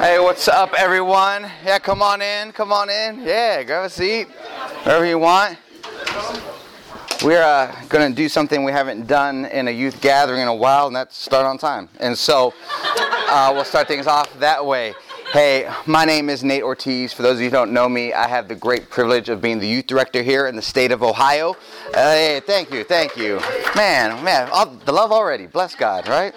Hey, what's up, everyone? Yeah, come on in, come on in. Yeah, grab a seat, wherever you want. We're uh, going to do something we haven't done in a youth gathering in a while, and that's start on time. And so uh, we'll start things off that way. Hey, my name is Nate Ortiz. For those of you who don't know me, I have the great privilege of being the youth director here in the state of Ohio. Uh, hey, thank you, thank you. Man, man, all, the love already. Bless God, right?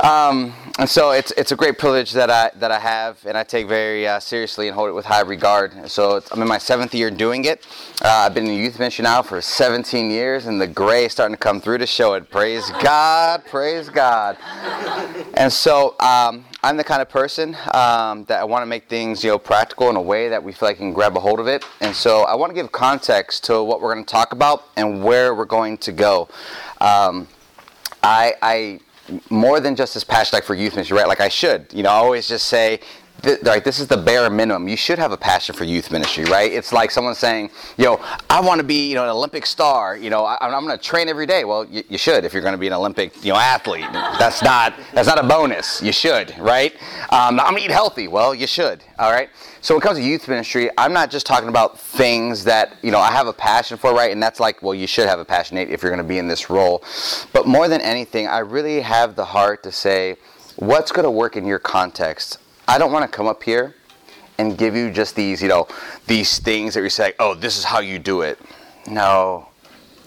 Um, and so it's it's a great privilege that I that I have, and I take very uh, seriously and hold it with high regard. So I'm in my seventh year doing it. Uh, I've been in youth ministry now for 17 years, and the gray is starting to come through to show it. Praise God, praise God. And so um, I'm the kind of person um, that I want to make things you know practical in a way that we feel like can grab a hold of it. And so I want to give context to what we're going to talk about and where we're going to go. Um, I, I more than just this passion like for youth ministry, right? Like I should, you know, I always just say, th- this is the bare minimum. You should have a passion for youth ministry, right? It's like someone saying, "Yo, I want to be, you know, an Olympic star. You know, I, am going to train every day." Well, you, you should if you're going to be an Olympic, you know, athlete. That's not that's not a bonus. You should, right? Um, I'm going to eat healthy. Well, you should. All right. So when it comes to youth ministry, I'm not just talking about things that you know I have a passion for, right? And that's like, well, you should have a passion if you're going to be in this role. But more than anything, I really have the heart to say, what's going to work in your context I don't want to come up here and give you just these, you know, these things that you say, oh, this is how you do it. No.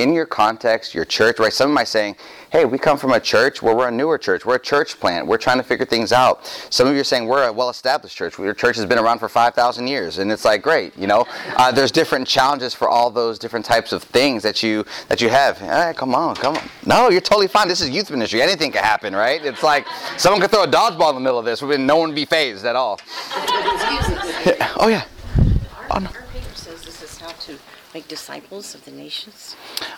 In your context, your church, right? Some of my saying, hey, we come from a church where we're a newer church. We're a church plant. We're trying to figure things out. Some of you are saying we're a well-established church. Your church has been around for 5,000 years, and it's like great. You know, uh, there's different challenges for all those different types of things that you that you have. Come on, come on. No, you're totally fine. This is youth ministry. Anything can happen, right? It's like someone could throw a dodgeball in the middle of this, no one would be phased at all. oh yeah. No make disciples of the nations?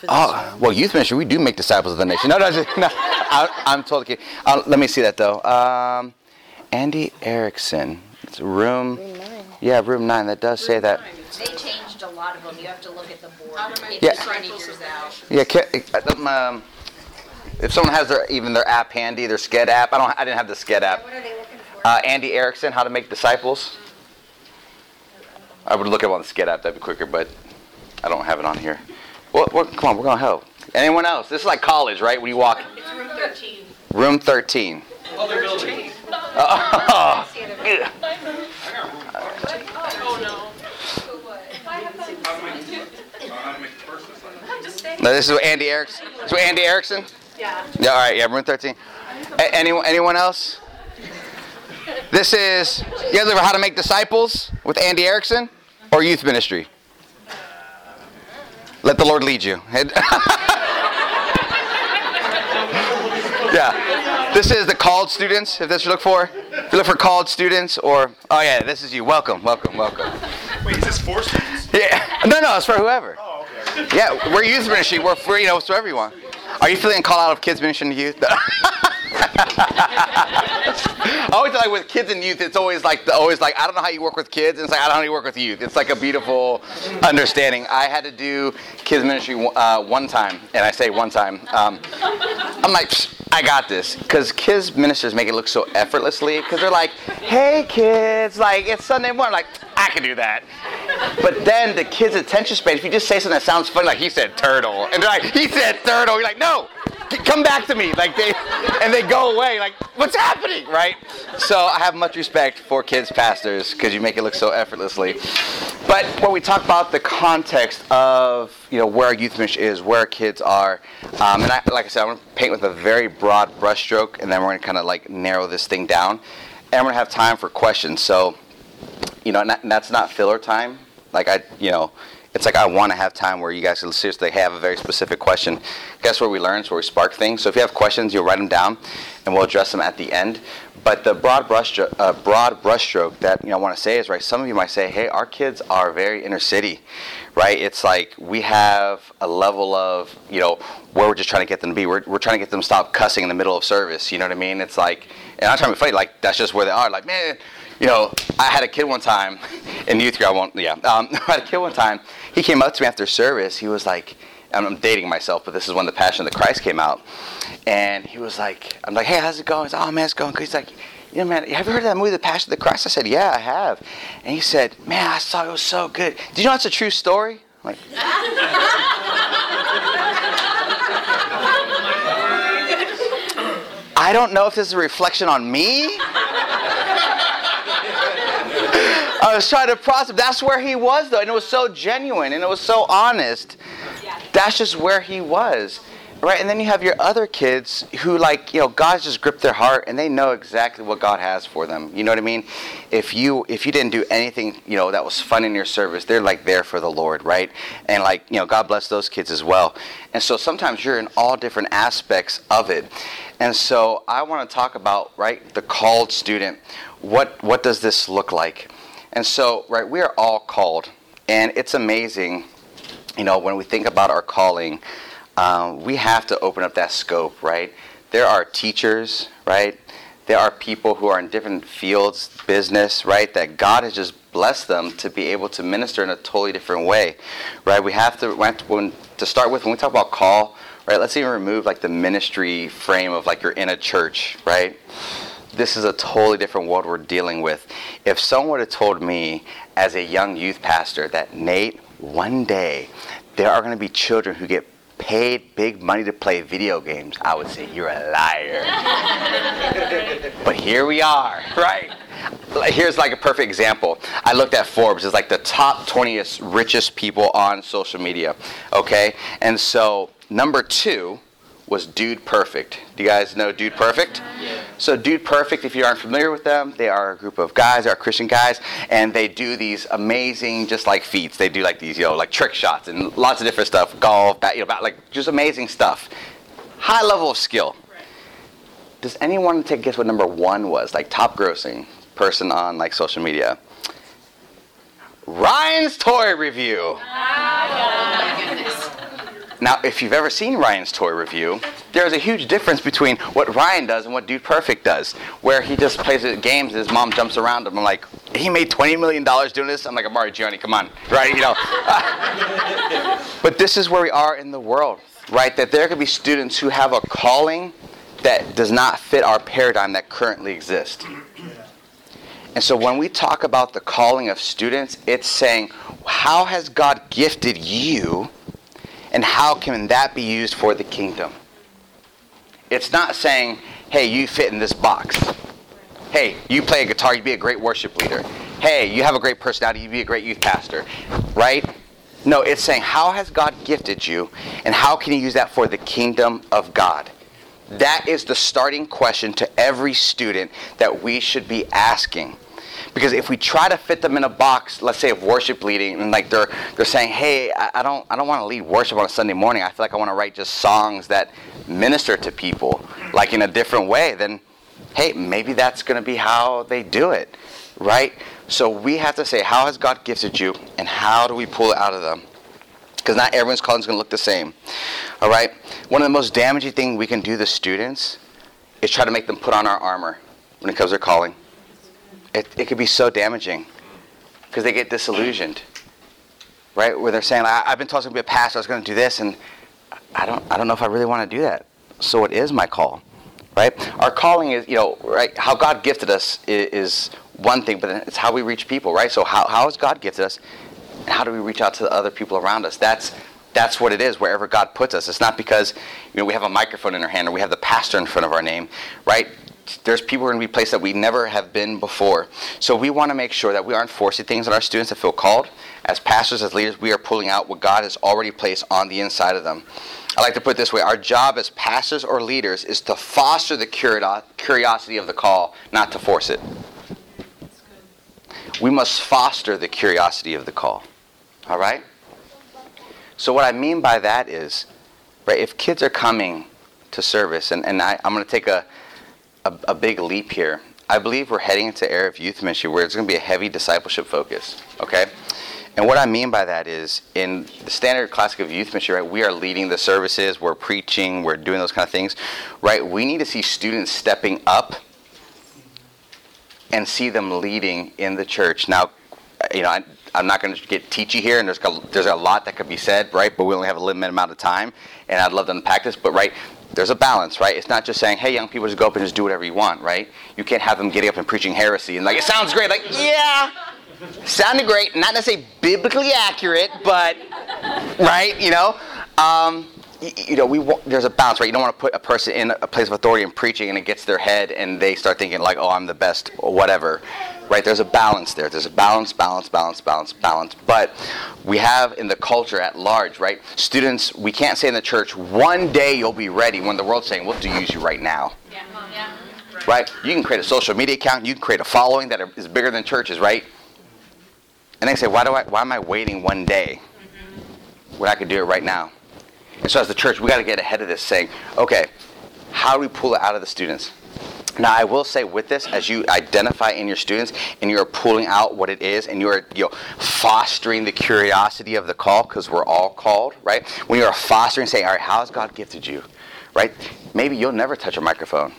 Oh, well, youth ministry, we do make disciples of the nation. No, no, no, I, am totally kidding. Uh, let me see that though. Um, Andy Erickson, it's room. Room nine. Yeah, room nine. That does room say that. They changed a lot of them. You have to look at the board. Yeah. Yeah. Uh, um, if someone has their even their app handy, their Sched app. I don't. I didn't have the Sched app. What are they looking for? Uh, Andy Erickson, how to make disciples. I would look up on the Sched app. That'd be quicker, but I don't have it on here. What, well come on, we're gonna help. Anyone else? This is like college, right? When you walk. It's room 13. Room 13. Other building. Oh, no. this is Andy Erickson. This is So Andy Erickson. Yeah. Yeah. All right. Yeah. Room 13. A- anyone? Anyone else? This is you guys ever how to make disciples with Andy Erickson or youth ministry? Let the Lord lead you. yeah. This is the college students, if that's what you look for. If you look for college students or, oh yeah, this is you. Welcome, welcome, welcome. Wait, is this for students? Yeah. No, no, it's for whoever. Oh, okay. Yeah, we're youth ministry. We're for, you know, it's for everyone. Are you feeling called out of kids ministry to youth? I always like with kids and youth, it's always like always like I don't know how you work with kids, and it's like I don't know how you work with youth. It's like a beautiful understanding. I had to do kids ministry uh, one time, and I say one time. Um, I'm like, I got this, because kids ministers make it look so effortlessly, because they're like, hey kids, like it's Sunday morning, like I can do that. But then the kids' attention span, if you just say something that sounds funny, like he said turtle, and they're like, he said turtle, you're like, no, come back to me. Like they, and they go away. Like, what's happening, right? So I have much respect for kids pastors because you make it look so effortlessly. But when we talk about the context of you know where our youth mission is, where our kids are, um, and I, like I said, I'm to paint with a very broad brushstroke, and then we're to kind of like narrow this thing down, and we're to have time for questions. So, you know, and that's not filler time. Like I, you know, it's like I want to have time where you guys seriously have a very specific question. Guess where we learn? It's where we spark things. So if you have questions, you'll write them down, and we'll address them at the end. But the broad brush, uh, broad brushstroke that you know I want to say is right. Some of you might say, "Hey, our kids are very inner city, right? It's like we have a level of you know where we're just trying to get them to be. We're, we're trying to get them to stop cussing in the middle of service. You know what I mean? It's like, and I'm trying to funny. Like that's just where they are. Like man, you know, I had a kid one time in youth group. I won't. Yeah, um, I had a kid one time he came up to me after service. He was like, I'm dating myself, but this is when the Passion of the Christ came out. And he was like, I'm like, hey, how's it going? He's like, oh man, it's going good. He's like, you know, man, have you heard of that movie, The Passion of the Christ? I said, yeah, I have. And he said, man, I saw it was so good. Do you know it's a true story? I'm like, I don't know if this is a reflection on me. I was trying to process. That's where he was, though, and it was so genuine and it was so honest. That's just where he was, right? And then you have your other kids who, like, you know, God's just gripped their heart and they know exactly what God has for them. You know what I mean? If you if you didn't do anything, you know, that was fun in your service, they're like there for the Lord, right? And like, you know, God bless those kids as well. And so sometimes you're in all different aspects of it. And so I want to talk about, right, the called student. What what does this look like? And so, right, we are all called, and it's amazing, you know, when we think about our calling, um, we have to open up that scope, right? There are teachers, right? There are people who are in different fields, business, right? That God has just blessed them to be able to minister in a totally different way, right? We have to, we have to when, to start with when we talk about call, right? Let's even remove like the ministry frame of like you're in a church, right? This is a totally different world we're dealing with. If someone would have told me as a young youth pastor that, Nate, one day there are going to be children who get paid big money to play video games, I would say, you're a liar. but here we are, right? Here's like a perfect example. I looked at Forbes. It's like the top 20 richest people on social media. Okay? And so, number two was Dude Perfect. Do you guys know Dude Perfect? Yeah. So Dude Perfect, if you aren't familiar with them, they are a group of guys, they are Christian guys, and they do these amazing, just like feats. They do like these, you know, like trick shots and lots of different stuff, golf, bat, you know, bat, like just amazing stuff. High level of skill. Does anyone take guess what number one was? Like top grossing person on like social media? Ryan's toy review. Oh Now, if you've ever seen Ryan's toy review, there's a huge difference between what Ryan does and what Dude Perfect does, where he just plays games and his mom jumps around him. I'm like, he made $20 million doing this? I'm like, Amari Gianni, come on, right? You know. but this is where we are in the world, right? That there could be students who have a calling that does not fit our paradigm that currently exists. And so when we talk about the calling of students, it's saying, how has God gifted you? And how can that be used for the kingdom? It's not saying, hey, you fit in this box. Hey, you play a guitar, you'd be a great worship leader. Hey, you have a great personality, you'd be a great youth pastor. Right? No, it's saying, how has God gifted you, and how can you use that for the kingdom of God? That is the starting question to every student that we should be asking. Because if we try to fit them in a box, let's say of worship leading, and like they're they're saying, hey, I, I don't I don't want to lead worship on a Sunday morning. I feel like I want to write just songs that minister to people, like in a different way. Then, hey, maybe that's going to be how they do it, right? So we have to say, how has God gifted you, and how do we pull it out of them? Because not everyone's calling is going to look the same. All right. One of the most damaging things we can do to students is try to make them put on our armor when it comes to their calling it, it could be so damaging because they get disillusioned, right? Where they're saying, I, have been told to be a pastor, I was going to do this, and I don't, I don't know if I really want to do that. So it is my call, right? Our calling is, you know, right? How God gifted us is, is one thing, but it's how we reach people, right? So how, how has God gifted us? And how do we reach out to the other people around us? That's that's what it is wherever God puts us. It's not because you know we have a microphone in our hand or we have the pastor in front of our name, right? There's people going to be placed that we never have been before. So we want to make sure that we aren't forcing things on our students to feel called. As pastors, as leaders, we are pulling out what God has already placed on the inside of them. I like to put it this way our job as pastors or leaders is to foster the curiosity of the call, not to force it. We must foster the curiosity of the call. All right? So, what I mean by that is, right, if kids are coming to service, and, and I, I'm going to take a, a, a big leap here. I believe we're heading into era of youth ministry where it's going to be a heavy discipleship focus. Okay, and what I mean by that is, in the standard classic of youth ministry, right, we are leading the services, we're preaching, we're doing those kind of things, right? We need to see students stepping up and see them leading in the church. Now, you know, I, am not going to get teachy here, and there's a, there's a lot that could be said, right? But we only have a limited amount of time, and I'd love to unpack this. But right, there's a balance, right? It's not just saying, hey, young people, just go up and just do whatever you want, right? You can't have them getting up and preaching heresy and like, it sounds great. Like, yeah, sounded great. Not necessarily biblically accurate, but, right? You know? Um, you know, we want, there's a balance, right? You don't want to put a person in a place of authority and preaching, and it gets their head, and they start thinking like, "Oh, I'm the best," or whatever, right? There's a balance there. There's a balance, balance, balance, balance, balance. But we have in the culture at large, right? Students, we can't say in the church, "One day you'll be ready," when the world's saying, "We'll do use you right now." Yeah, yeah. right? You can create a social media account. You can create a following that is bigger than churches, right? And they say, why do I? Why am I waiting one day when I could do it right now? And so, as the church, we got to get ahead of this, saying, okay, how do we pull it out of the students? Now, I will say with this, as you identify in your students and you're pulling out what it is and you're you know, fostering the curiosity of the call, because we're all called, right? When you're fostering, saying, all right, how has God gifted you, right? Maybe you'll never touch a microphone,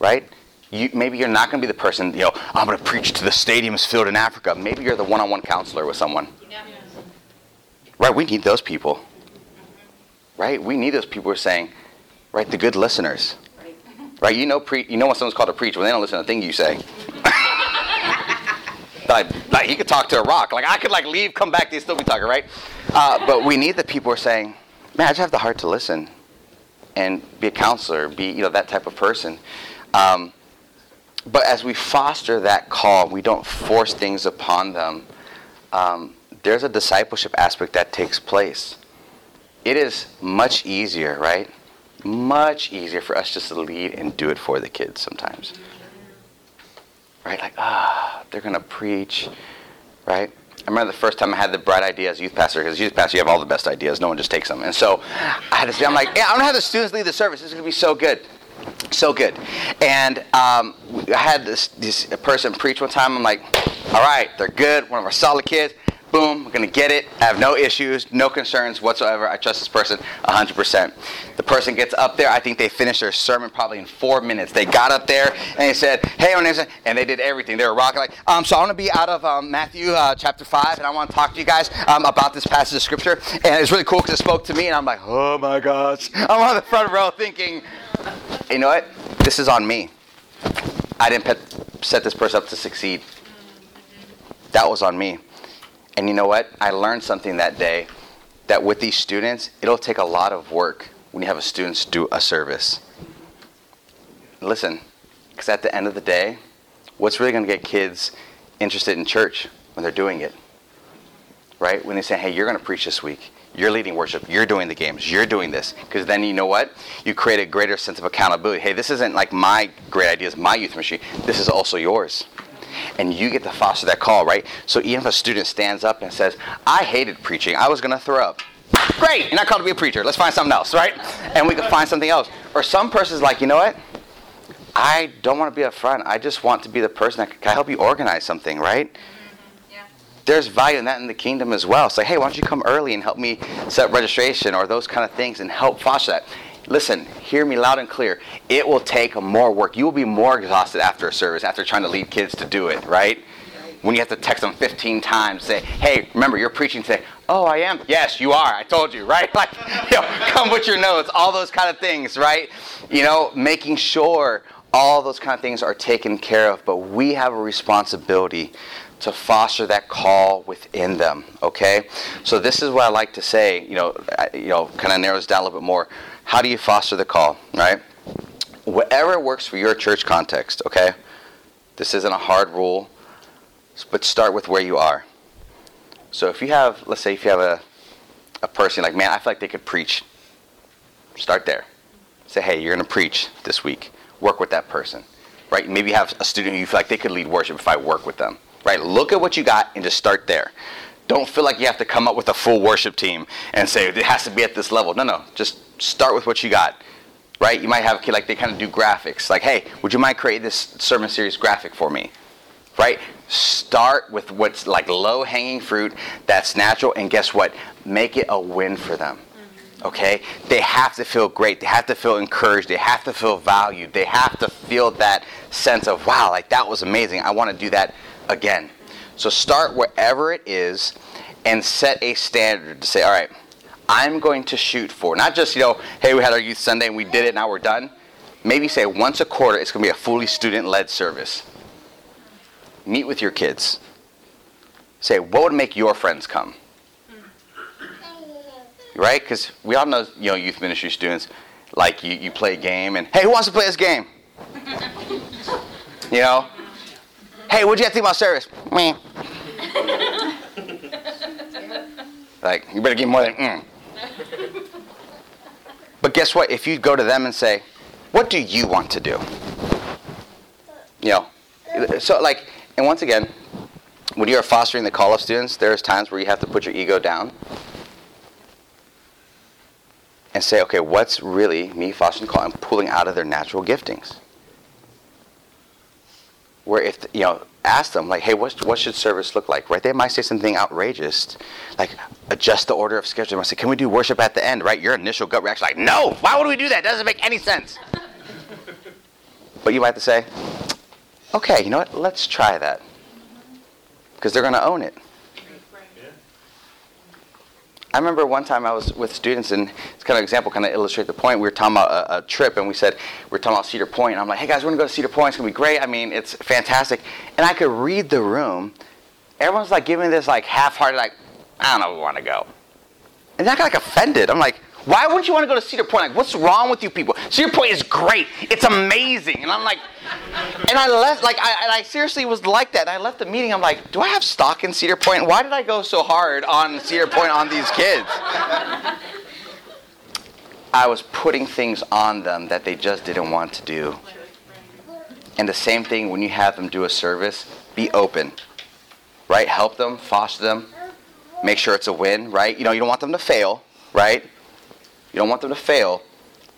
right? You, maybe you're not going to be the person, you know, I'm going to preach to the stadiums filled in Africa. Maybe you're the one on one counselor with someone. Right? We need those people. Right? We need those people who are saying, right, the good listeners. Right? You know, pre- you know when someone's called to preach when they don't listen to a thing you say. like, like he could talk to a rock. Like I could like leave, come back, they still be talking, right? Uh, but we need the people who are saying, man, I just have the heart to listen and be a counselor, be you know that type of person. Um, but as we foster that call, we don't force things upon them. Um, there's a discipleship aspect that takes place. It is much easier, right? Much easier for us just to lead and do it for the kids sometimes. Right? Like, ah, they're going to preach, right? I remember the first time I had the bright idea as youth pastor, because youth pastor, you have all the best ideas. No one just takes them. And so I had to say, I'm like, yeah, I'm going to have the students lead the service. This is going to be so good. So good. And um, I had this, this person preach one time. I'm like, all right, they're good. One of our solid kids. Boom, I'm to get it. I have no issues, no concerns whatsoever. I trust this person 100%. The person gets up there. I think they finished their sermon probably in four minutes. They got up there and they said, hey, my name's, and they did everything. They were rocking like, um, so I want to be out of um, Matthew uh, chapter 5, and I want to talk to you guys um, about this passage of scripture. And it's really cool because it spoke to me, and I'm like, oh my gosh. I'm on the front row thinking, you know what? This is on me. I didn't pet, set this person up to succeed. That was on me. And you know what? I learned something that day that with these students, it'll take a lot of work when you have a students do a service. Listen, because at the end of the day, what's really going to get kids interested in church when they're doing it? Right? When they say, hey, you're going to preach this week. You're leading worship. You're doing the games. You're doing this. Because then you know what? You create a greater sense of accountability. Hey, this isn't like my great ideas, my youth ministry. This is also yours. And you get to foster that call, right? So even if a student stands up and says, I hated preaching, I was going to throw up. Great, you're not called to be a preacher. Let's find something else, right? And we can find something else. Or some person's like, you know what? I don't want to be up front. I just want to be the person that can help you organize something, right? Mm-hmm, There's value in that in the kingdom as well. Say, hey, why don't you come early and help me set registration or those kind of things and help foster that. Listen, hear me loud and clear. It will take more work. You will be more exhausted after a service, after trying to lead kids to do it, right? When you have to text them 15 times, say, hey, remember, you're preaching today. Oh, I am? Yes, you are. I told you, right? Like, you know, come with your notes, all those kind of things, right? You know, making sure all those kind of things are taken care of, but we have a responsibility to foster that call within them. Okay, so this is what I like to say. You know, I, you know, kind of narrows down a little bit more. How do you foster the call? Right, whatever works for your church context. Okay, this isn't a hard rule, but start with where you are. So if you have, let's say, if you have a a person like, man, I feel like they could preach. Start there. Say, hey, you're to preach this week. Work with that person. Right? Maybe you have a student you feel like they could lead worship if I work with them right? Look at what you got and just start there. Don't feel like you have to come up with a full worship team and say it has to be at this level. No, no, just start with what you got, right? You might have a kid like they kind of do graphics, like, hey, would you mind create this sermon series graphic for me, right? Start with what's like low hanging fruit that's natural, and guess what? Make it a win for them. Mm-hmm. Okay? They have to feel great. They have to feel encouraged. They have to feel valued. They have to feel that sense of, wow, like that was amazing. I want to do that again. So start wherever it is and set a standard to say, all right, I'm going to shoot for. Not just, you know, hey, we had our youth Sunday and we did it, now we're done. Maybe say once a quarter, it's going to be a fully student led service. Meet with your kids. Say, what would make your friends come? Right? Because we all know, you know, youth ministry students, like you, you play a game and, hey, who wants to play this game? you know? Hey, what'd you to think about service? Me. like, you better give more than mm. But guess what? If you go to them and say, what do you want to do? You know, so like, and once again, when you are fostering the call of students, there's times where you have to put your ego down and say, okay, what's really me fostering the call? I'm pulling out of their natural giftings. Where if, you know, ask them, like, hey, what, what should service look like, right? They might say something outrageous, like adjust the order of schedule. They might say, can we do worship at the end, right? Your initial gut reaction, like, no, why would we do that? doesn't make any sense. but you might have to say, okay, you know what? Let's try that. Because they're going to own it. I remember one time I was with students, and it's kind of an example, kind of illustrate the point. We were talking about a, a trip, and we said we are talking about Cedar Point. And I'm like, "Hey guys, we're gonna go to Cedar Point. It's gonna be great. I mean, it's fantastic." And I could read the room. Everyone's like giving this like half-hearted, like, "I don't know, we want to go." And I got like offended. I'm like, "Why wouldn't you want to go to Cedar Point? Like, what's wrong with you people? Cedar Point is great. It's amazing." And I'm like, and I left, like, I, I seriously was like that. And I left the meeting. I'm like, do I have stock in Cedar Point? Why did I go so hard on Cedar Point on these kids? I was putting things on them that they just didn't want to do. And the same thing when you have them do a service, be open, right? Help them, foster them, make sure it's a win, right? You know, you don't want them to fail, right? You don't want them to fail,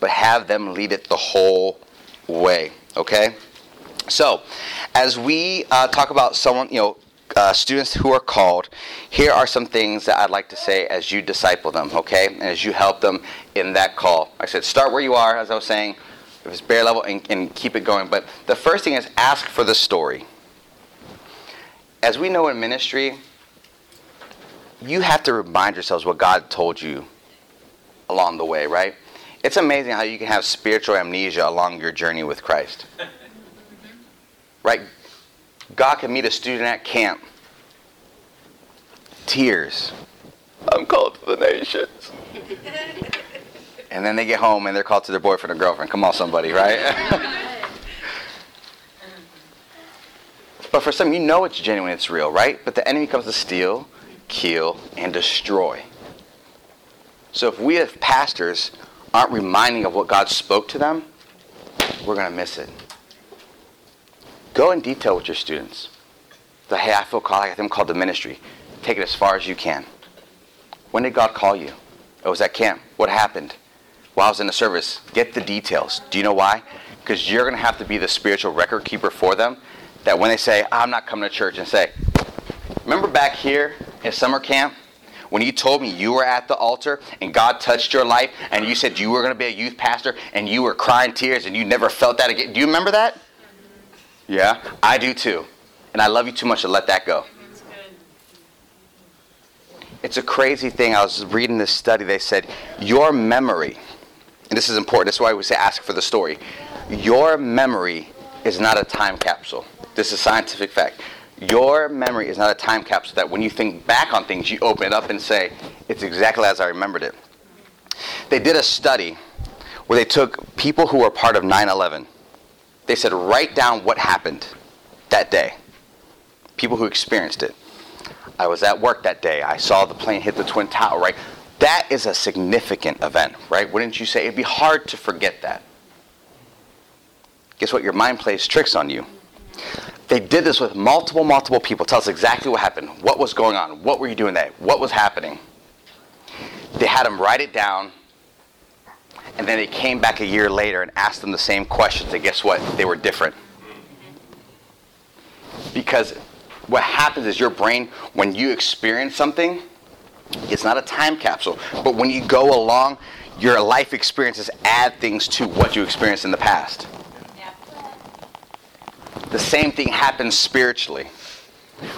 but have them lead it the whole way, okay? So, as we uh, talk about someone, you know, uh, students who are called, here are some things that I'd like to say as you disciple them, okay? And as you help them in that call. I said, start where you are, as I was saying, if it's bare level, and, and keep it going. But the first thing is ask for the story. As we know in ministry, you have to remind yourselves what God told you along the way, right? It's amazing how you can have spiritual amnesia along your journey with Christ. right? God can meet a student at camp. Tears. I'm called to the nations. and then they get home and they're called to their boyfriend or girlfriend. Come on, somebody, right? but for some, you know it's genuine, it's real, right? But the enemy comes to steal, kill, and destroy. So if we as pastors aren't reminding of what God spoke to them, we're going to miss it. Go in detail with your students. The hey, I feel called, like them called to ministry. Take it as far as you can. When did God call you? It was at camp. What happened? While I was in the service. Get the details. Do you know why? Because you're going to have to be the spiritual record keeper for them. That when they say, I'm not coming to church, and say, Remember back here in summer camp? When you told me you were at the altar and God touched your life and you said you were going to be a youth pastor and you were crying tears and you never felt that again. Do you remember that? Yeah, I do too. And I love you too much to let that go. It's a crazy thing. I was reading this study. They said your memory, and this is important. That's why we say ask for the story. Your memory is not a time capsule. This is scientific fact. Your memory is not a time capsule that when you think back on things, you open it up and say, it's exactly as I remembered it. They did a study where they took people who were part of 9 11. They said, write down what happened that day. People who experienced it. I was at work that day. I saw the plane hit the Twin Tower, right? That is a significant event, right? Wouldn't you say? It'd be hard to forget that. Guess what? Your mind plays tricks on you. They did this with multiple, multiple people. Tell us exactly what happened. What was going on? What were you doing that? What was happening? They had them write it down, and then they came back a year later and asked them the same questions, and guess what? They were different. Because what happens is your brain, when you experience something, it's not a time capsule, but when you go along, your life experiences add things to what you experienced in the past. The same thing happens spiritually,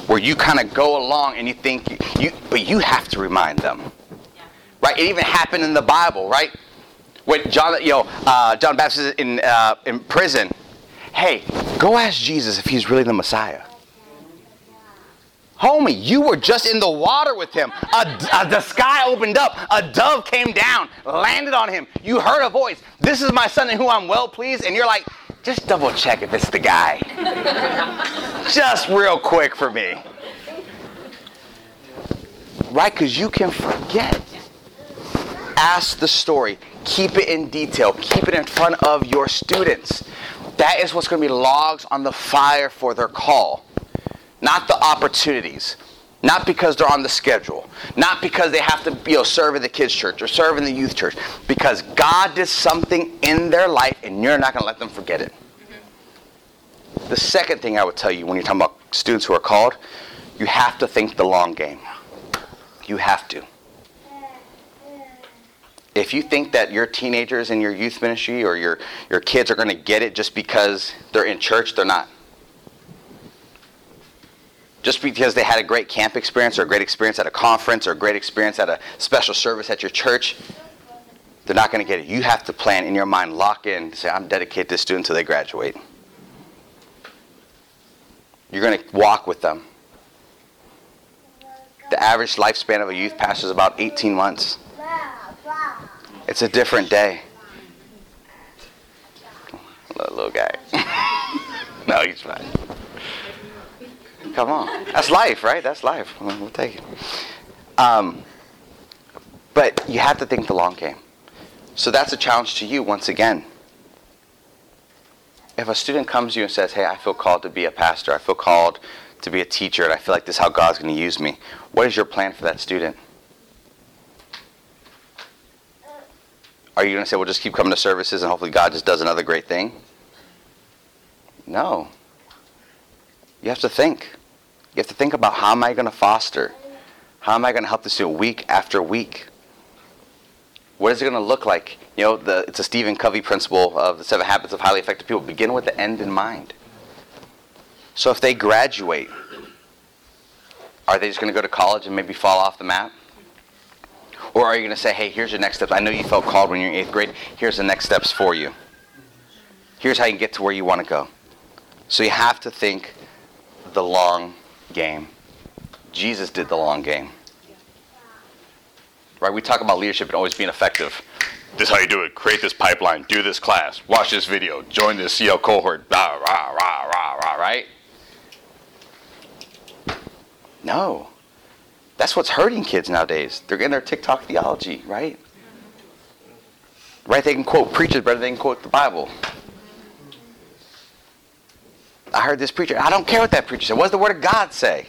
where you kind of go along and you think you, but you have to remind them, right? It even happened in the Bible, right? When John, you know, uh, John Baptist is in uh, in prison. Hey, go ask Jesus if he's really the Messiah. Homie, you were just in the water with him. A, a- the sky opened up. A dove came down, landed on him. You heard a voice. This is my son in whom I'm well pleased. And you're like, just double check if it's the guy. just real quick for me. Right? Because you can forget. Ask the story. Keep it in detail. Keep it in front of your students. That is what's going to be logs on the fire for their call not the opportunities not because they're on the schedule. Not because they have to you know, serve in the kids church or serve in the youth church. Because god did something in their life and you're not going to let them forget it. Mm-hmm. The second thing i would tell you when you're talking about students who are called you have to think the long game. You have to. If you think that your teenagers in your youth ministry or your, your kids are going to get it just because they're in church they're not just because they had a great camp experience or a great experience at a conference or a great experience at a special service at your church, they're not going to get it. You have to plan in your mind, lock in, say, I'm dedicated to this student until they graduate. You're going to walk with them. The average lifespan of a youth pastor is about 18 months. It's a different day. Little, little guy. no, he's fine. Come on. That's life, right? That's life. We'll take it. Um, but you have to think the long game. So that's a challenge to you once again. If a student comes to you and says, Hey, I feel called to be a pastor, I feel called to be a teacher, and I feel like this is how God's going to use me, what is your plan for that student? Are you going to say, Well, just keep coming to services and hopefully God just does another great thing? No. You have to think. You have to think about how am I going to foster? How am I going to help the student week after week? What is it going to look like? You know, the, it's a Stephen Covey principle of the seven habits of highly effective people. Begin with the end in mind. So if they graduate, are they just going to go to college and maybe fall off the map? Or are you going to say, hey, here's your next steps. I know you felt called when you're in eighth grade. Here's the next steps for you. Here's how you can get to where you want to go. So you have to think the long game. Jesus did the long game. Right? We talk about leadership and always being effective. This is how you do it. Create this pipeline. Do this class. Watch this video. Join this CL cohort. Rah, rah, rah, rah, rah, right? No. That's what's hurting kids nowadays. They're getting their TikTok theology, right? Right? They can quote preachers better than they can quote the Bible. I heard this preacher. I don't care what that preacher said. What does the Word of God say?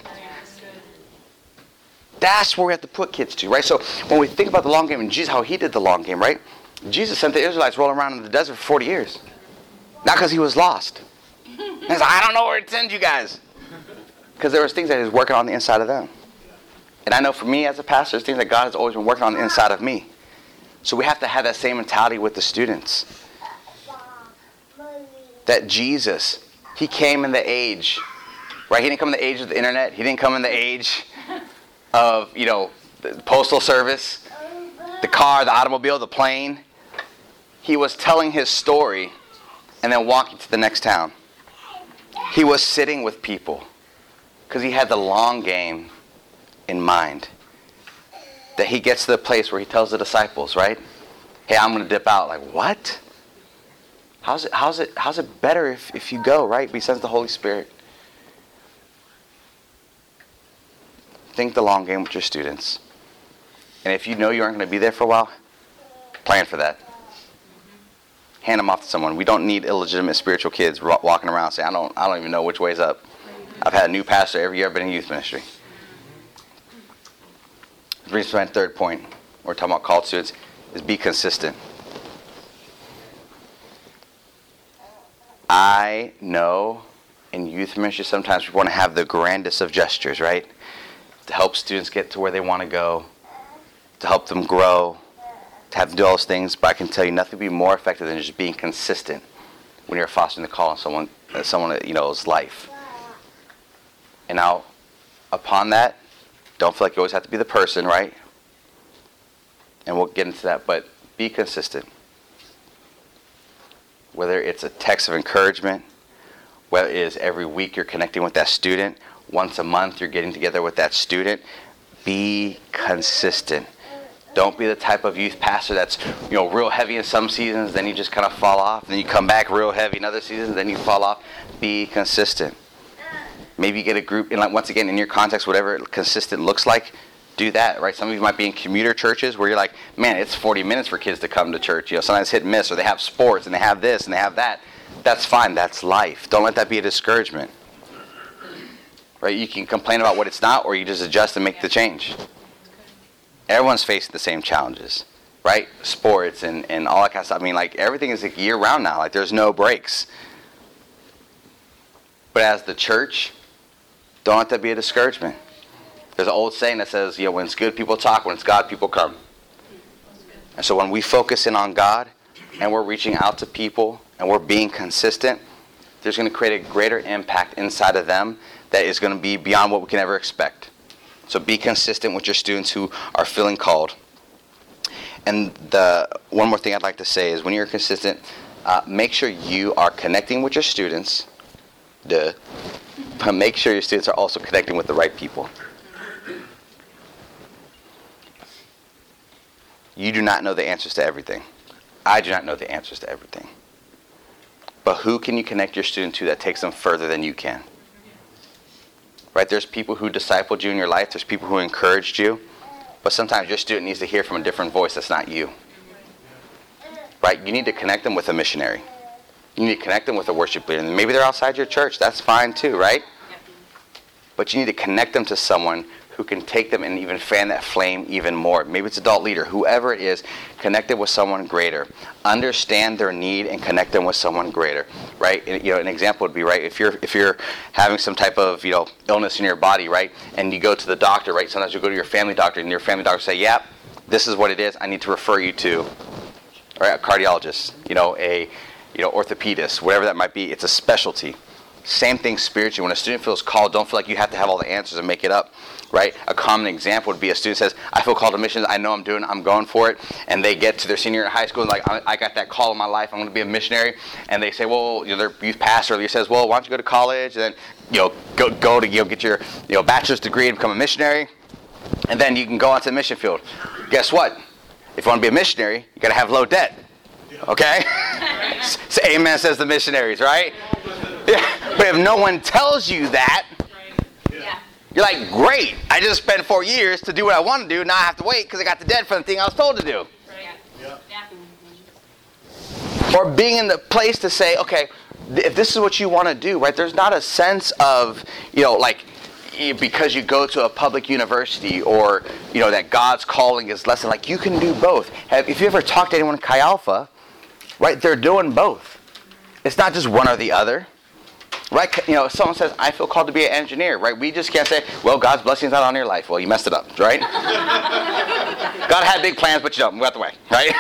That's where we have to put kids to, right? So when we think about the long game and Jesus, how he did the long game, right? Jesus sent the Israelites rolling around in the desert for 40 years. Not because he was lost. He's I don't know where to send you guys. Because there was things that he was working on the inside of them. And I know for me as a pastor, there's things that God has always been working on the inside of me. So we have to have that same mentality with the students. That Jesus, he came in the age, right? He didn't come in the age of the internet. He didn't come in the age of, you know, the postal service, the car, the automobile, the plane. He was telling his story and then walking to the next town. He was sitting with people because he had the long game in mind. That he gets to the place where he tells the disciples, right? Hey, I'm going to dip out. Like, what? How's it, how's it, how's it better if, if you go, right? Sends the Holy Spirit. Think the long game with your students. And if you know you aren't going to be there for a while, plan for that. Hand them off to someone. We don't need illegitimate spiritual kids walking around saying, I don't, I don't even know which way's up. I've had a new pastor every year I've been in youth ministry. Brings me to my third point. We're talking about called students, is be consistent. I know in youth ministry sometimes we want to have the grandest of gestures, right? To help students get to where they want to go, to help them grow, to have them do all those things. But I can tell you, nothing would be more effective than just being consistent when you're fostering the call on someone, uh, someone you know's life. And now, upon that, don't feel like you always have to be the person, right? and we'll get into that, but be consistent. Whether it's a text of encouragement, whether it is every week you're connecting with that student, once a month you're getting together with that student, be consistent. Don't be the type of youth pastor that's, you know, real heavy in some seasons, then you just kind of fall off, then you come back real heavy in other seasons, then you fall off. Be consistent. Maybe you get a group, and like once again, in your context, whatever consistent looks like, do that, right? Some of you might be in commuter churches where you're like, man, it's 40 minutes for kids to come to church. You know, sometimes hit and miss, or they have sports and they have this and they have that. That's fine. That's life. Don't let that be a discouragement. Right? You can complain about what it's not, or you just adjust and make the change. Everyone's facing the same challenges, right? Sports and, and all that kind of stuff. I mean, like everything is like year round now. Like there's no breaks. But as the church, don't let that be a discouragement. There's an old saying that says, you know, when it's good, people talk. When it's God, people come. And so when we focus in on God and we're reaching out to people and we're being consistent, there's going to create a greater impact inside of them that is going to be beyond what we can ever expect. So be consistent with your students who are feeling called. And the one more thing I'd like to say is when you're consistent, uh, make sure you are connecting with your students. Duh. But make sure your students are also connecting with the right people. You do not know the answers to everything. I do not know the answers to everything. But who can you connect your student to that takes them further than you can? Right? There's people who discipled you in your life, there's people who encouraged you, but sometimes your student needs to hear from a different voice that's not you. Right? You need to connect them with a missionary. You need to connect them with a worship leader. And maybe they're outside your church. That's fine too, right? But you need to connect them to someone who can take them and even fan that flame even more. Maybe it's adult leader, whoever it is, connect with someone greater. Understand their need and connect them with someone greater, right? You know, an example would be right if you're if you're having some type of you know illness in your body, right, and you go to the doctor, right? Sometimes you go to your family doctor, and your family doctor say, "Yep, this is what it is. I need to refer you to, right, a cardiologist, you know, a you know orthopedist, whatever that might be. It's a specialty." Same thing spiritually. When a student feels called, don't feel like you have to have all the answers and make it up right? A common example would be a student says, I feel called to missions, I know I'm doing it. I'm going for it. And they get to their senior year in high school and like, I, I got that call in my life, I'm going to be a missionary. And they say, well, you know, their youth pastor says, well, why don't you go to college and then, you know, go, go to, you know, get your, you know, bachelor's degree and become a missionary. And then you can go onto the mission field. Guess what? If you want to be a missionary, you got to have low debt. Okay? so amen says the missionaries, right? Yeah. But if no one tells you that. You're like, great, I just spent four years to do what I want to do. Now I have to wait because I got the debt for the thing I was told to do. Right. Yeah. Or being in the place to say, okay, th- if this is what you want to do, right, there's not a sense of, you know, like, because you go to a public university or, you know, that God's calling is less than, like, you can do both. Have, if you ever talked to anyone in Chi Alpha, right, they're doing both. It's not just one or the other. Right? You know, if someone says, I feel called to be an engineer, right? We just can't say, well, God's blessing's not on your life. Well, you messed it up, right? God had big plans, but you don't. Move out the way, right?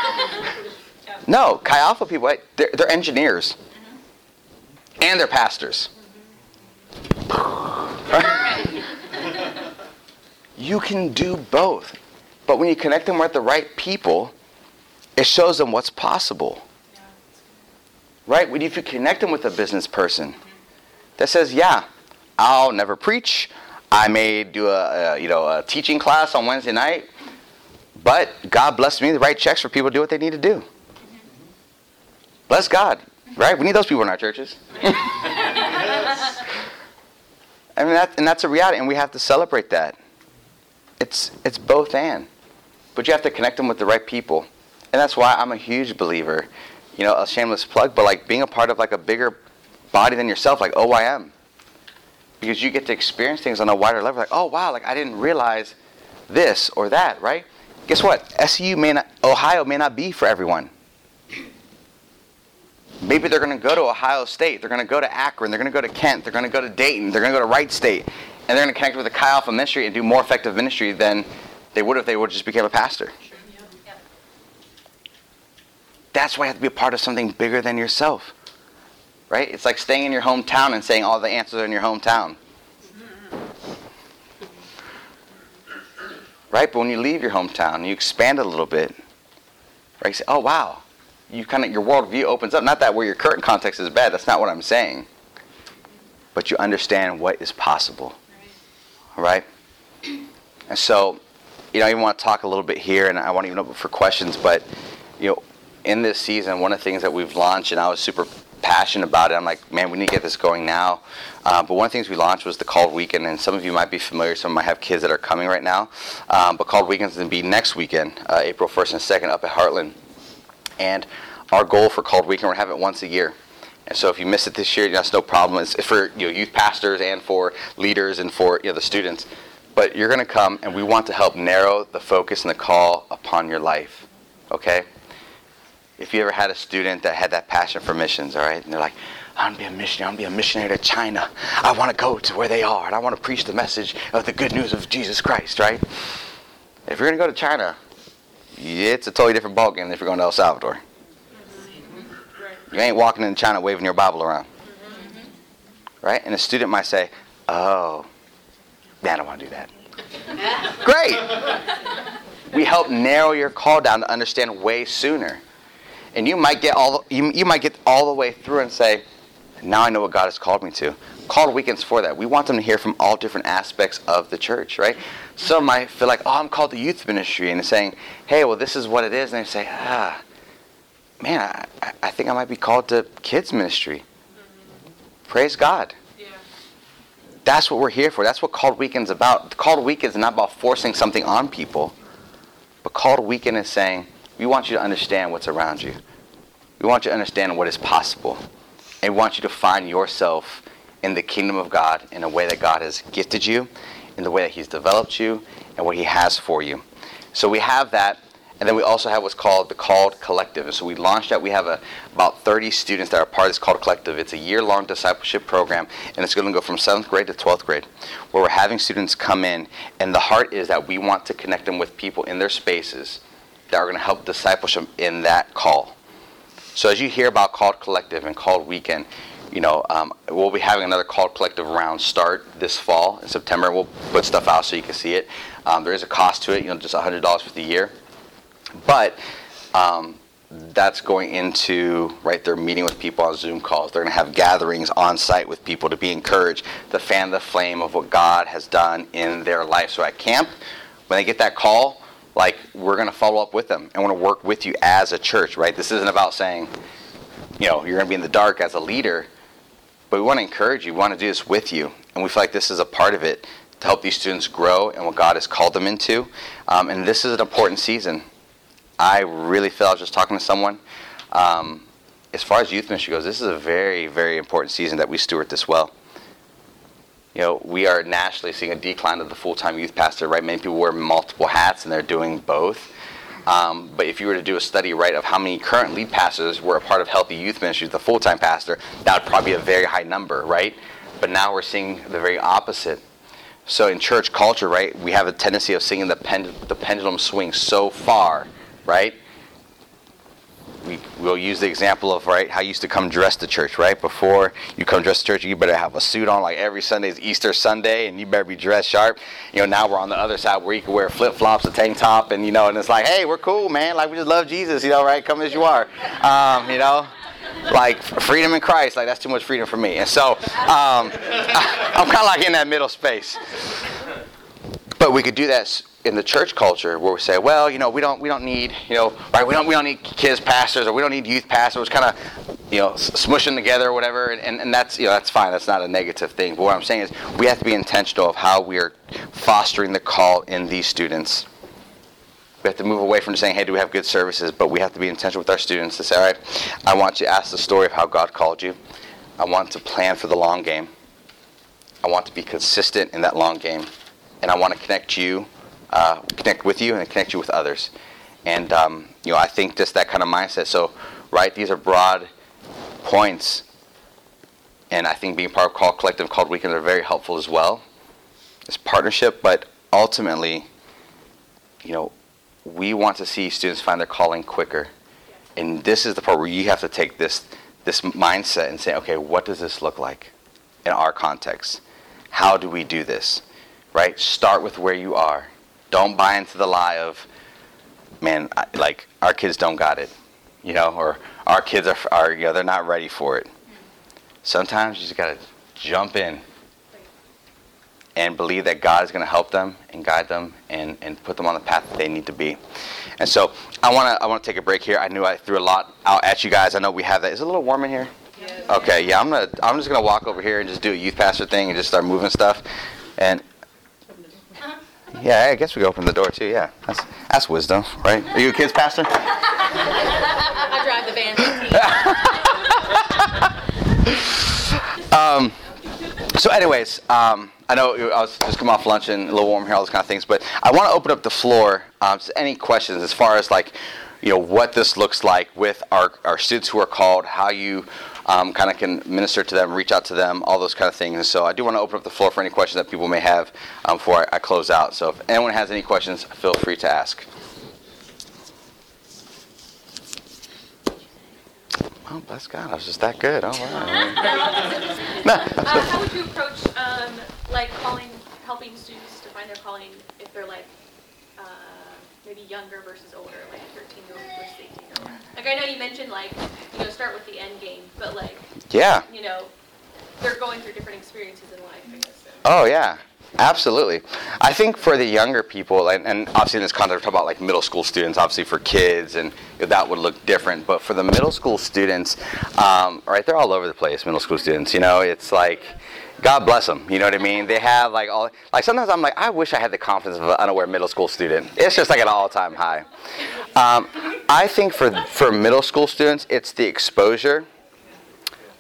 no, Chi Alpha people, right? They're, they're engineers. Mm-hmm. And they're pastors. Mm-hmm. you can do both. But when you connect them with the right people, it shows them what's possible. Right? When if you connect them with a business person that says, "Yeah, I'll never preach. I may do a, a you know a teaching class on Wednesday night, but God blessed me to write checks for people to do what they need to do. Bless God, right? We need those people in our churches. I mean, that, and that's a reality, and we have to celebrate that. It's it's both and, but you have to connect them with the right people, and that's why I'm a huge believer. You know, a shameless plug, but like being a part of like a bigger body than yourself, like oh, OYM, because you get to experience things on a wider level. Like, oh wow, like I didn't realize this or that, right? Guess what? SU may not, Ohio may not be for everyone. Maybe they're going to go to Ohio State. They're going to go to Akron. They're going to go to Kent. They're going to go to Dayton. They're going to go to Wright State. And they're going to connect with the Chi Alpha ministry and do more effective ministry than they would if they would just became a pastor. That's why you have to be a part of something bigger than yourself. Right? It's like staying in your hometown and saying all the answers are in your hometown. right? But when you leave your hometown, you expand a little bit, right? You say, oh wow, you kind of your worldview opens up. Not that where your current context is bad. That's not what I'm saying. But you understand what is possible, Right? And so, you know, I even want to talk a little bit here, and I want to even open for questions. But you know, in this season, one of the things that we've launched, and I was super passionate about it. I'm like, man, we need to get this going now. Uh, but one of the things we launched was the Called Weekend, and some of you might be familiar. Some might have kids that are coming right now. Um, but Called Weekend is going to be next weekend, uh, April 1st and 2nd, up at Heartland. And our goal for Called Weekend, we're going to have it once a year. And so if you miss it this year, that's no problem. It's for you know, youth pastors and for leaders and for you know, the students. But you're going to come, and we want to help narrow the focus and the call upon your life. Okay? If you ever had a student that had that passion for missions, all right, and they're like, I want to be a missionary. I want to be a missionary to China. I want to go to where they are, and I want to preach the message of the good news of Jesus Christ, right? If you're going to go to China, it's a totally different ballgame than if you're going to El Salvador. You ain't walking in China waving your Bible around. Right? And a student might say, oh, man, I don't want to do that. Great. We help narrow your call down to understand way sooner. And you might get all you, you might get all the way through and say, now I know what God has called me to. Called weekends for that. We want them to hear from all different aspects of the church, right? Some might feel like, oh, I'm called to youth ministry, and saying, hey, well, this is what it is, and they say, ah, man, I, I think I might be called to kids ministry. Praise God. That's what we're here for. That's what Called Weekend's about. Called Weekend is not about forcing something on people, but Called Weekend is saying, we want you to understand what's around you. We want you to understand what is possible. And we want you to find yourself in the kingdom of God in a way that God has gifted you, in the way that He's developed you, and what He has for you. So we have that. And then we also have what's called the Called Collective. And so we launched that. We have a, about 30 students that are part of this Called Collective. It's a year-long discipleship program, and it's going to go from 7th grade to 12th grade, where we're having students come in. And the heart is that we want to connect them with people in their spaces that are going to help discipleship in that call. So as you hear about Called Collective and Called Weekend, you know, um, we'll be having another Called Collective round start this fall in September. We'll put stuff out so you can see it. Um, there is a cost to it, you know, just $100 for the year. But um, that's going into right they're meeting with people on zoom calls they're going to have gatherings on site with people to be encouraged to fan the flame of what god has done in their life so at camp when they get that call like we're going to follow up with them and want to work with you as a church right this isn't about saying you know you're going to be in the dark as a leader but we want to encourage you we want to do this with you and we feel like this is a part of it to help these students grow and what god has called them into um, and this is an important season I really feel I was just talking to someone. Um, as far as youth ministry goes, this is a very, very important season that we steward this well. You know, we are nationally seeing a decline of the full-time youth pastor. Right, many people wear multiple hats, and they're doing both. Um, but if you were to do a study, right, of how many current lead pastors were a part of Healthy Youth ministries, the full-time pastor, that would probably be a very high number, right? But now we're seeing the very opposite. So in church culture, right, we have a tendency of seeing the, pend- the pendulum swing so far right? We, we'll use the example of right how you used to come dressed to church right? Before you come dressed to church you better have a suit on like every sunday is easter sunday and you better be dressed sharp. You know now we're on the other side where you can wear flip-flops a tank top and you know and it's like hey we're cool man. Like we just love jesus you know right? Come as you are. Um, you know like freedom in christ like that's too much freedom for me. And so um, i'm kind of like in that middle space but we could do that in the church culture where we say, well, you know, we don't we don't need, you know, right? We don't we don't need kids pastors or we don't need youth pastors. Kind of, you know, smushing together or whatever, and, and, and that's you know that's fine. That's not a negative thing. But what I'm saying is we have to be intentional of how we are fostering the call in these students. We have to move away from just saying, hey, do we have good services? But we have to be intentional with our students to say, all right, I want you to ask the story of how God called you. I want to plan for the long game. I want to be consistent in that long game. And I want to connect you uh, connect with you and connect you with others. And um, you know, I think just that kind of mindset. So, right, these are broad points, and I think being part of Called Collective, Called Weekend are very helpful as well. It's partnership, but ultimately, you know, we want to see students find their calling quicker. And this is the part where you have to take this this mindset and say, okay, what does this look like in our context? How do we do this? Right? Start with where you are don't buy into the lie of, man, I, like our kids don't got it, you know, or our kids are, are you know, they're not ready for it. Sometimes you just gotta jump in and believe that God is going to help them and guide them and, and put them on the path that they need to be. And so I want to I want to take a break here. I knew I threw a lot out at you guys. I know we have that. Is it a little warm in here? Okay, yeah. I'm gonna I'm just gonna walk over here and just do a youth pastor thing and just start moving stuff. And yeah, I guess we can open the door too. Yeah, that's that's wisdom, right? Are you a kids pastor? I drive the van. Um, so, anyways, um, I know I was just coming off lunch and a little warm here, all those kind of things, but I want to open up the floor. Um, to any questions as far as like, you know, what this looks like with our, our students who are called, how you um, kind of can minister to them, reach out to them, all those kind of things. And so I do want to open up the floor for any questions that people may have um, before I, I close out. So if anyone has any questions, feel free to ask. Oh, bless God, I was just that good. Oh, wow. No, Uh, how would you approach, um, like calling, helping students to find their calling if they're like, maybe younger versus older, like thirteen year old versus eighteen year old? Like, I know you mentioned like, you know, start with the end game, but like, yeah. you know, they're going through different experiences in life, I guess. so. Oh yeah, absolutely. I think for the younger people, and, and obviously in this context, we're talking about like middle school students. Obviously for kids, and that would look different. But for the middle school students, um, right, they're all over the place. Middle school students, you know, it's like. God bless them. You know what I mean? They have like all like sometimes I'm like I wish I had the confidence of an unaware middle school student. It's just like an all-time high. Um, I think for for middle school students, it's the exposure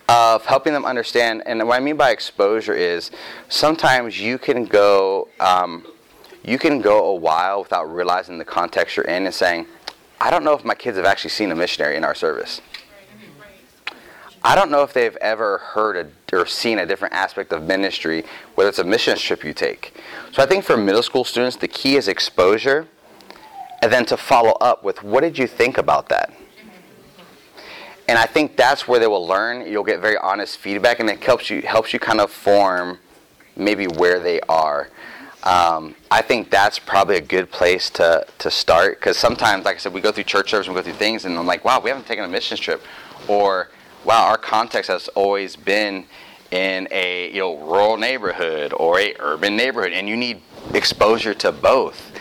of helping them understand. And what I mean by exposure is sometimes you can go um, you can go a while without realizing the context you're in and saying, I don't know if my kids have actually seen a missionary in our service. I don't know if they've ever heard a, or seen a different aspect of ministry, whether it's a mission trip you take. So I think for middle school students, the key is exposure, and then to follow up with what did you think about that? And I think that's where they will learn. You'll get very honest feedback, and it helps you helps you kind of form maybe where they are. Um, I think that's probably a good place to, to start because sometimes, like I said, we go through church service and we go through things, and I'm like, wow, we haven't taken a missions trip, or wow, our context has always been in a you know rural neighborhood or a urban neighborhood, and you need exposure to both.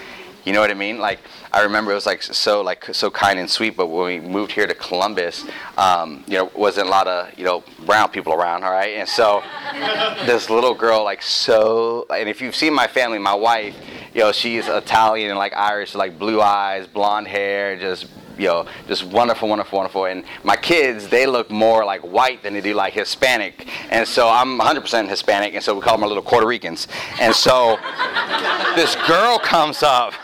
You know what I mean? Like I remember it was like so like so kind and sweet, but when we moved here to Columbus, um, you know, wasn't a lot of you know brown people around, all right? And so this little girl, like so, and if you've seen my family, my wife, you know, she's Italian and like Irish, like blue eyes, blonde hair, just you know, just wonderful, wonderful, wonderful. And my kids, they look more like white than they do like Hispanic. And so I'm 100% Hispanic, and so we call them our little Puerto Ricans. And so this girl comes up,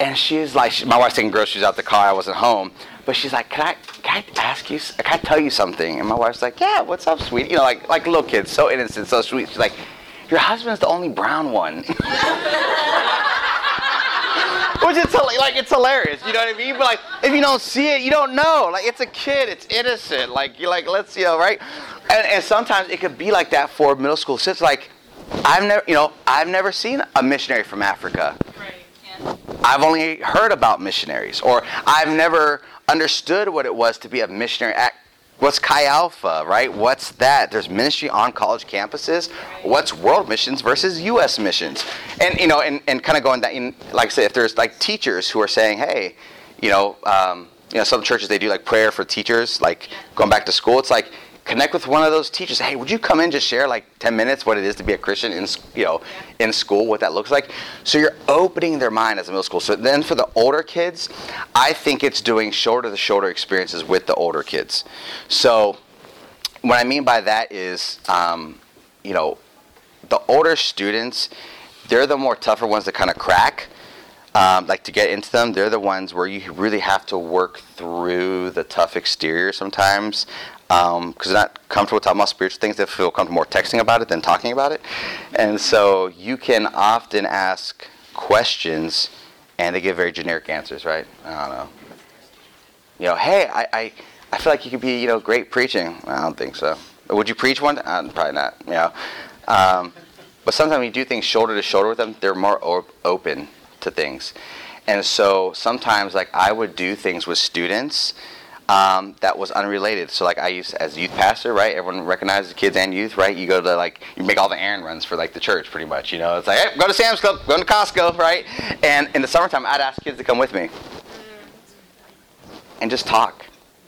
and she's like, she, my wife's taking groceries out the car. I wasn't home, but she's like, "Can I, can I ask you? Can I tell you something?" And my wife's like, "Yeah, what's up, sweetie?" You know, like like little kids, so innocent, so sweet. She's like, "Your husband's the only brown one." Which is like it's hilarious, you know what I mean? But like if you don't see it, you don't know. Like it's a kid, it's innocent. Like you're like let's you know right, and, and sometimes it could be like that for middle school. So it's like I've never you know I've never seen a missionary from Africa. I've only heard about missionaries, or I've never understood what it was to be a missionary at what's Chi Alpha, right? What's that? There's ministry on college campuses. What's world missions versus U.S. missions? And you know, and, and kind of going that, in, like I said, if there's like teachers who are saying, hey, you know, um, you know, some churches they do like prayer for teachers, like going back to school. It's like connect with one of those teachers. Hey, would you come in just share like 10 minutes what it is to be a Christian in you know in school, what that looks like. So you're opening their mind as a middle school. So then for the older kids, I think it's doing shoulder to shoulder experiences with the older kids. So what I mean by that is, um, you know, the older students, they're the more tougher ones to kind of crack. Um, like to get into them, they're the ones where you really have to work through the tough exterior sometimes because um, they're not comfortable talking about spiritual things. They feel comfortable more texting about it than talking about it. And so you can often ask questions and they give very generic answers, right? I don't know. You know, hey, I, I, I feel like you could be, you know, great preaching. I don't think so. Would you preach one? Uh, probably not. You know, um, but sometimes when you do things shoulder to shoulder with them, they're more o- open to things. And so sometimes, like, I would do things with students um, that was unrelated. So, like, I used as youth pastor, right? Everyone recognizes kids and youth, right? You go to like, you make all the errand runs for like the church, pretty much. You know, it's like, hey, go to Sam's Club, go to Costco, right? And in the summertime, I'd ask kids to come with me and just talk.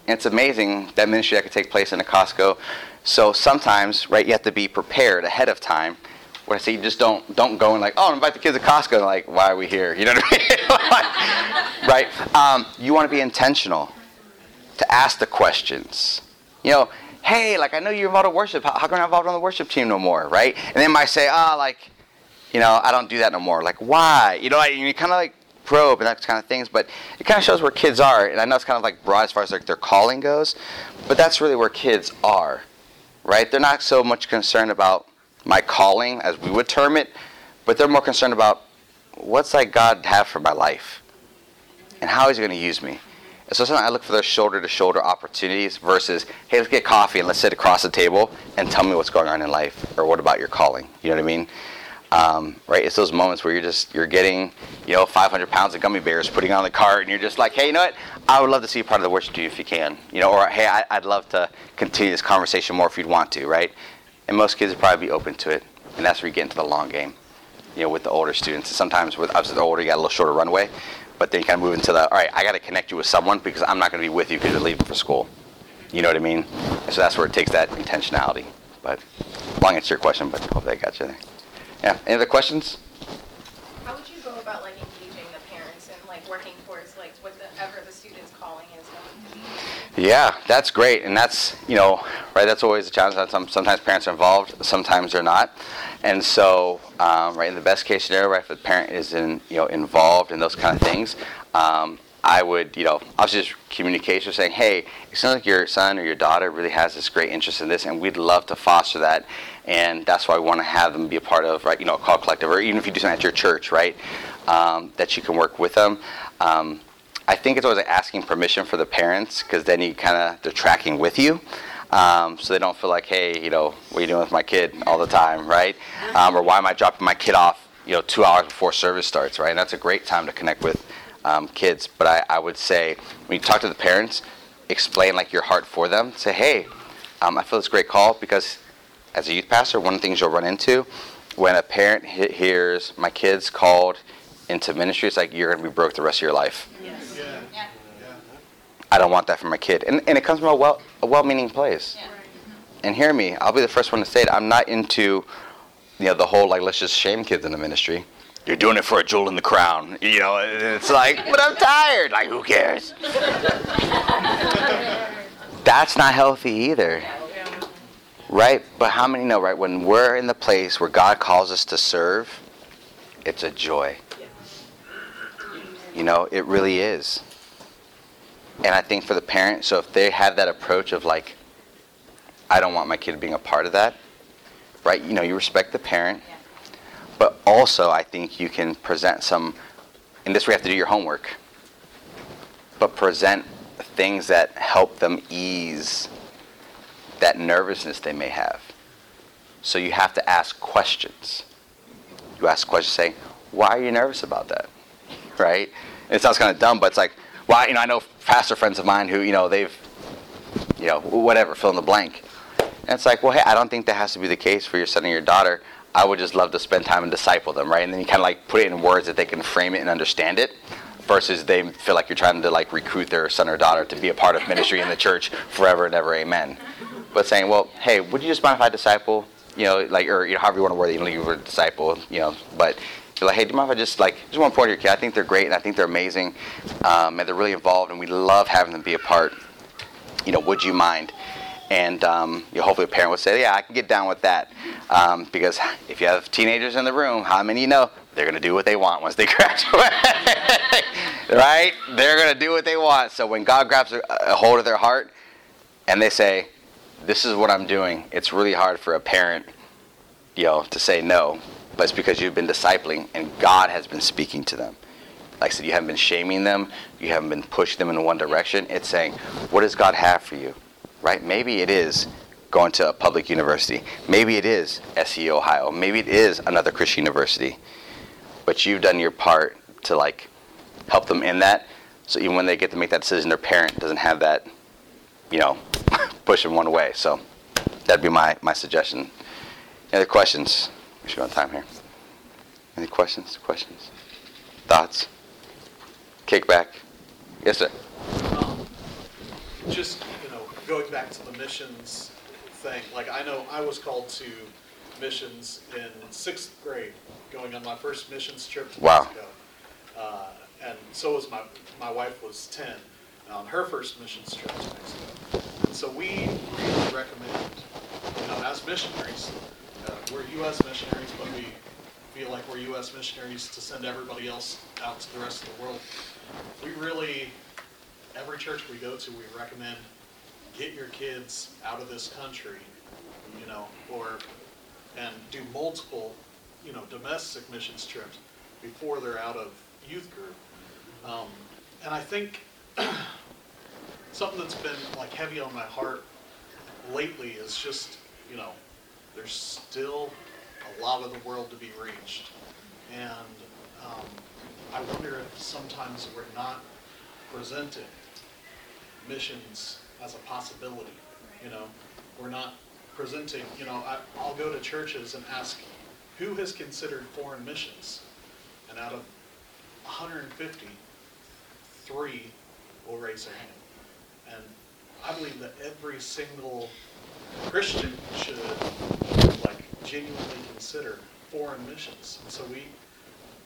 And it's amazing that ministry that could take place in a Costco. So sometimes, right, you have to be prepared ahead of time. Where I say you just don't don't go and like, oh, invite the kids to Costco. And like, why are we here? You know what I mean? right? Um, you want to be intentional to ask the questions. You know, hey, like I know you're involved in worship. How, how come you're involved on the worship team no more? Right? And they might say, ah, oh, like, you know, I don't do that no more. Like, why? You know, like, you kind of like probe and that kind of things. But it kind of shows where kids are. And I know it's kind of like broad as far as like their calling goes, but that's really where kids are, right? They're not so much concerned about my calling, as we would term it, but they're more concerned about what's like God have for my life, and how He's going to use me. So sometimes I look for those shoulder-to-shoulder opportunities versus, hey, let's get coffee and let's sit across the table and tell me what's going on in life, or what about your calling? You know what I mean? Um, right? It's those moments where you're just you're getting, you know, 500 pounds of gummy bears putting on the cart, and you're just like, hey, you know what? I would love to see part of the worship team if you can, you know, or hey, I, I'd love to continue this conversation more if you'd want to, right? And most kids would probably be open to it, and that's where you get into the long game, you know, with the older students. Sometimes with obviously the older, you got a little shorter runway, but then you kind of move into the all right. I got to connect you with someone because I'm not going to be with you because you're leaving for school. You know what I mean? So that's where it takes that intentionality. But long answer your question, but hope that got you there. Yeah. Any other questions? How would you go about like engaging the parents and like working towards like whatever the student's calling is? Yeah, that's great, and that's you know, right. That's always a challenge. Sometimes parents are involved, sometimes they're not, and so um, right in the best case scenario, right, if the parent is in you know involved in those kind of things, um, I would you know obviously just communication, saying, hey, it sounds like your son or your daughter really has this great interest in this, and we'd love to foster that, and that's why we want to have them be a part of right, you know, a call collective, or even if you do something at your church, right, um, that you can work with them. I think it's always like asking permission for the parents because then you kind of they're tracking with you, um, so they don't feel like, hey, you know, what are you doing with my kid all the time, right? Um, or why am I dropping my kid off, you know, two hours before service starts, right? And that's a great time to connect with um, kids. But I, I would say when you talk to the parents, explain like your heart for them. Say, hey, um, I feel this great call because as a youth pastor, one of the things you'll run into when a parent hears my kid's called into ministry, it's like you're going to be broke the rest of your life. I don't want that for my kid. And, and it comes from a well a well-meaning place. Yeah. And hear me, I'll be the first one to say it. I'm not into you know the whole like let's just shame kids in the ministry. You're doing it for a jewel in the crown. You know, it's like, but I'm tired. Like, who cares? That's not healthy either. Right? But how many know, right? When we're in the place where God calls us to serve, it's a joy. You know, it really is. And I think for the parent, so if they have that approach of like, I don't want my kid being a part of that, right? You know, you respect the parent, but also I think you can present some, and this we have to do your homework, but present things that help them ease that nervousness they may have. So you have to ask questions. You ask questions saying, why are you nervous about that? Right? And it sounds kind of dumb, but it's like, well, you know, I know pastor friends of mine who, you know, they've, you know, whatever, fill in the blank. And it's like, well, hey, I don't think that has to be the case for your son or your daughter. I would just love to spend time and disciple them, right? And then you kind of like put it in words that they can frame it and understand it versus they feel like you're trying to like recruit their son or daughter to be a part of ministry in the church forever and ever, amen. But saying, well, hey, would you just mind if I disciple, you know, like, or, you know, however you want to word it, you know, you were a disciple, you know, but you're like, hey, do you mind if I just like just want to point to your kid? I think they're great and I think they're amazing, um, and they're really involved, and we love having them be a part. You know, would you mind? And um, you know, hopefully, a parent would say, yeah, I can get down with that, um, because if you have teenagers in the room, how many you know they're going to do what they want once they graduate, right? They're going to do what they want. So when God grabs a, a hold of their heart, and they say, this is what I'm doing, it's really hard for a parent, you know, to say no but it's because you've been discipling and God has been speaking to them. Like I said, you haven't been shaming them, you haven't been pushing them in one direction. It's saying, what does God have for you? Right? Maybe it is going to a public university. Maybe it is SE Ohio. Maybe it is another Christian university. But you've done your part to like help them in that. So even when they get to make that decision, their parent doesn't have that, you know, push them one way. So that'd be my, my suggestion. Any other questions? We should go on time here. Any questions? Questions? Thoughts? Kickback? Yes, sir. Um, just, you know, going back to the missions thing, like I know I was called to missions in sixth grade, going on my first missions trip to Wow. Mexico. Uh, and so was my, my wife was 10 on her first missions trip to Mexico. And so we really recommend, you know, as missionaries, uh, we're U.S. missionaries, but we feel like we're U.S. missionaries to send everybody else out to the rest of the world. We really, every church we go to, we recommend get your kids out of this country, you know, or, and do multiple, you know, domestic missions trips before they're out of youth group. Um, and I think something that's been like heavy on my heart lately is just, you know, there's still a lot of the world to be reached. And um, I wonder if sometimes we're not presenting missions as a possibility, you know? We're not presenting, you know, I, I'll go to churches and ask, who has considered foreign missions? And out of 150, three will raise their hand. And I believe that every single Christian should genuinely consider foreign missions. And so we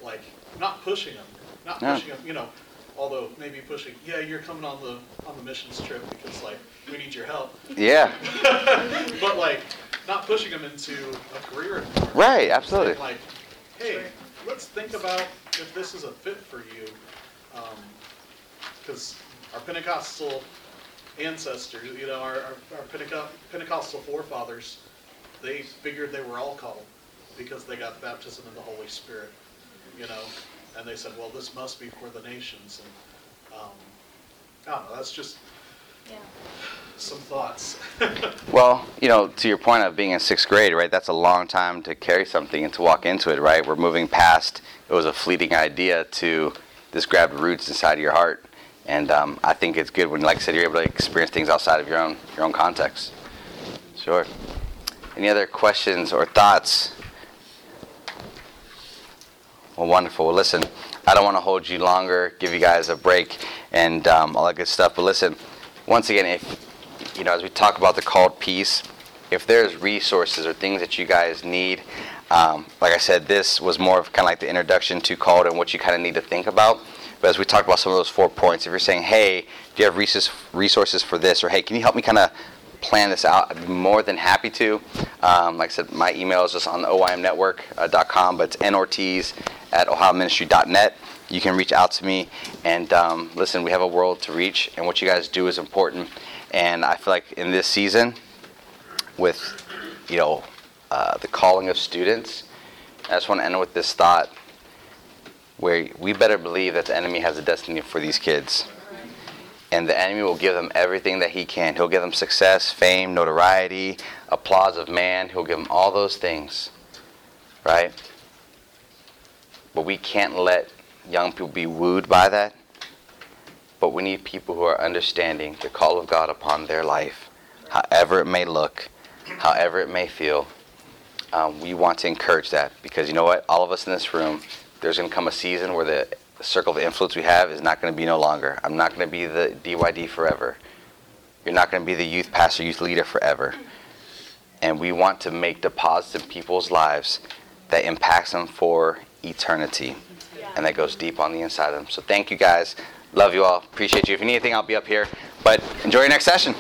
like not pushing them, not Yeah. pushing them, you know, although maybe pushing, yeah, you're coming on the on the missions trip because like we need your help. Yeah. But like not pushing them into a career anymore. Right, absolutely. Saying, Like, hey, let's think about if this is a fit for you. Um, because our Pentecostal ancestors, you know, our, our, our Penteco- Pentecostal forefathers, they figured they were all called because they got baptism in the Holy Spirit, you know, and they said, well, this must be for the nations. And um, I don't know, that's just Yeah. some thoughts. Well, you know, to your point of being in sixth grade, right? That's a long time to carry something and to walk into it, right? We're moving past it was a fleeting idea to this grabbed roots inside of your heart, and um, I think it's good when, like I said, you're able to experience things outside of your own your own context. Sure. Any other questions or thoughts? Well, wonderful. Well, listen, I don't want to hold you longer, give you guys a break, and um, all that good stuff. But listen, once again, if you know, as we talk about the called piece, if there's resources or things that you guys need, um, like I said, this was more of kind of like the introduction to called and what you kind of need to think about. But as we talked about some of those four points, if you're saying, hey, do you have resources for this, or hey, can you help me kind of plan this out, I'd be more than happy to. Um, like I said, my email is just on the oimnetwork.com, but it's norts at ohioministry.net. You can reach out to me. And um, listen, we have a world to reach, and what you guys do is important. And I feel like in this season, with you know uh, the calling of students, I just want to end with this thought: where we better believe that the enemy has a destiny for these kids and the enemy will give them everything that he can. He'll give them success, fame, notoriety, applause of man. He'll give them all those things, right? But we can't let young people be wooed by that. But we need people who are understanding the call of God upon their life, however it may look, however it may feel. Um, we want to encourage that because you know what? All of us in this room, there's going to come a season where the the circle of influence we have is not going to be no longer. I'm not going to be the DYD forever. You're not going to be the youth pastor, youth leader forever. And we want to make deposits in people's lives that impacts them for eternity. And that goes deep on the inside of them. So thank you guys. Love you all. Appreciate you. If you need anything, I'll be up here. But enjoy your next session.